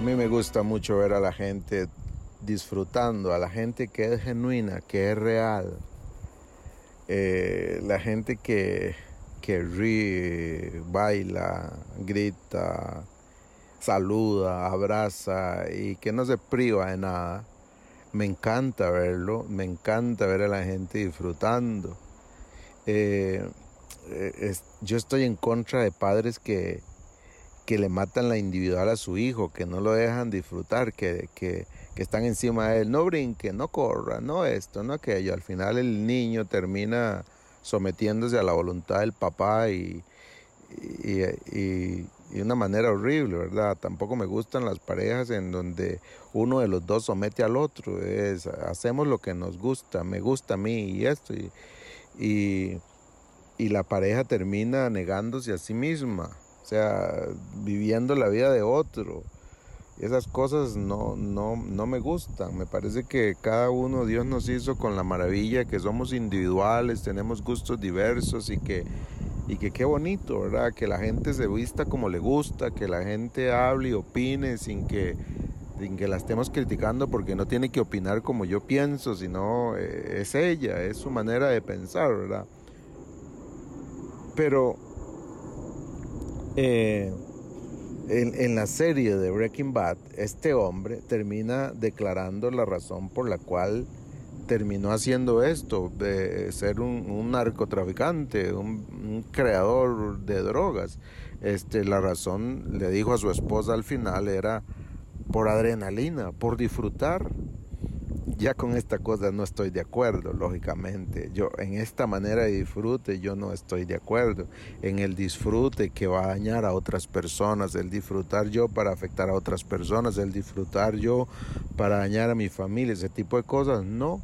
A mí me gusta mucho ver a la gente disfrutando, a la gente que es genuina, que es real, eh, la gente que, que ríe, baila, grita, saluda, abraza y que no se priva de nada. Me encanta verlo, me encanta ver a la gente disfrutando. Eh, eh, yo estoy en contra de padres que, que le matan la individual a su hijo, que no lo dejan disfrutar, que, que, que, están encima de él. No brinque, no corra, no esto, no aquello. Al final el niño termina sometiéndose a la voluntad del papá y, y, y, y una manera horrible, ¿verdad? Tampoco me gustan las parejas en donde uno de los dos somete al otro. Es, hacemos lo que nos gusta, me gusta a mí y esto. Y, y, y la pareja termina negándose a sí misma, o sea, viviendo la vida de otro. Esas cosas no, no, no me gustan. Me parece que cada uno Dios nos hizo con la maravilla, que somos individuales, tenemos gustos diversos y que y que qué bonito, ¿verdad? Que la gente se vista como le gusta, que la gente hable y opine sin que, sin que la estemos criticando porque no tiene que opinar como yo pienso, sino eh, es ella, es su manera de pensar, ¿verdad? Pero eh, en, la serie de Breaking Bad, este hombre termina declarando la razón por la cual terminó haciendo esto, de ser un, un narcotraficante, un, un, creador de drogas. Este, la razón, le dijo a su esposa al final, era por adrenalina, por disfrutar. Ya con esta cosa no estoy de acuerdo, lógicamente. Yo en esta manera de disfrute yo no estoy de acuerdo. En el disfrute que va a dañar a otras personas, el disfrutar yo para afectar a otras personas, el disfrutar yo para dañar a mi familia, ese tipo de cosas, no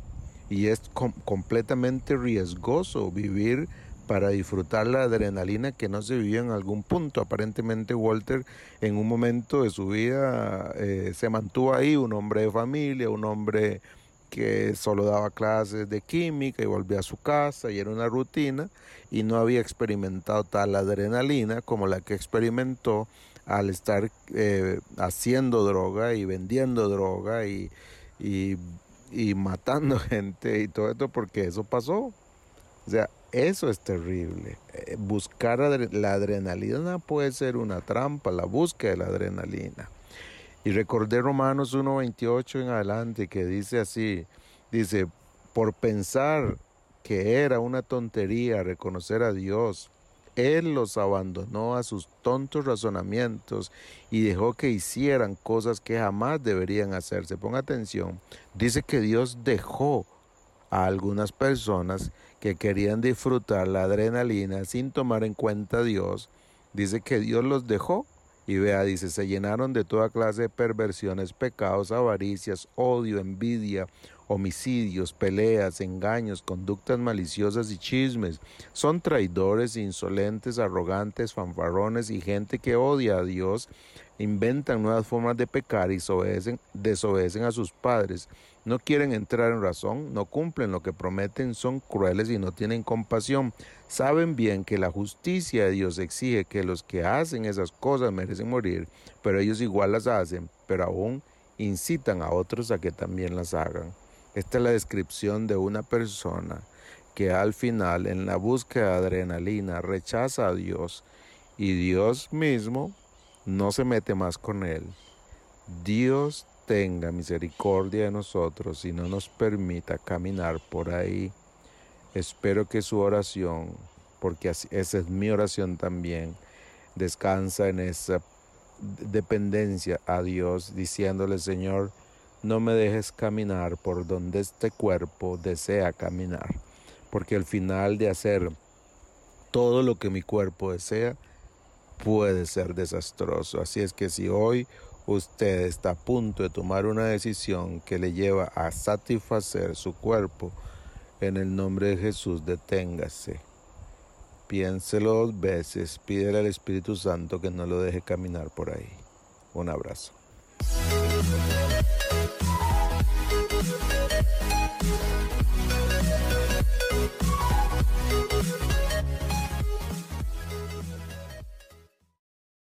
y es com completamente riesgoso vivir para disfrutar la adrenalina que no se vivía en algún punto. Aparentemente Walter en un momento de su vida eh, se mantuvo ahí, un hombre de familia, un hombre que solo daba clases de química y volvía a su casa y era una rutina y no había experimentado tal adrenalina como la que experimentó al estar eh, haciendo droga y vendiendo droga y, y y matando gente y todo esto porque eso pasó. O sea, eso es terrible. Eh, buscar la adrenalina puede ser una trampa, la búsqueda de la adrenalina. Y recordé Romanos 1.28 en adelante que dice así, dice, por pensar que era una tontería reconocer a Dios, él los abandonó a sus tontos razonamientos y dejó que hicieran cosas que jamás deberían hacerse. Ponga atención, dice que Dios dejó a algunas personas que querían disfrutar la adrenalina sin tomar en cuenta a Dios. Dice que Dios los dejó y vea, dice, se llenaron de toda clase de perversiones, pecados, avaricias, odio, envidia, homicidios, peleas, engaños, conductas maliciosas y chismes. Son traidores, insolentes, arrogantes, fanfarrones y gente que odia a Dios. Inventan nuevas formas de pecar y desobedecen, a sus padres. No quieren entrar en razón, no cumplen lo que prometen, son crueles y no tienen compasión. Saben bien que la justicia de Dios exige que los que hacen esas cosas merecen morir, pero ellos igual las hacen, pero aún incitan a otros a que también las hagan. Esta es la descripción de una persona que al final en la búsqueda de adrenalina rechaza a Dios y Dios mismo no se mete más con él. Dios tenga misericordia de nosotros y no nos permita caminar por ahí. Espero que su oración, porque esa es mi oración también, descansa en esa dependencia a Dios, diciéndole, Señor, no me dejes caminar por donde este cuerpo desea caminar, porque al final de hacer todo lo que mi cuerpo desea puede ser desastroso. Así es que si hoy usted está a punto de tomar una decisión que le lleva a satisfacer su cuerpo, en el nombre de Jesús deténgase. Piénselo dos veces, pídele al Espíritu Santo que no lo deje caminar por ahí. Un abrazo.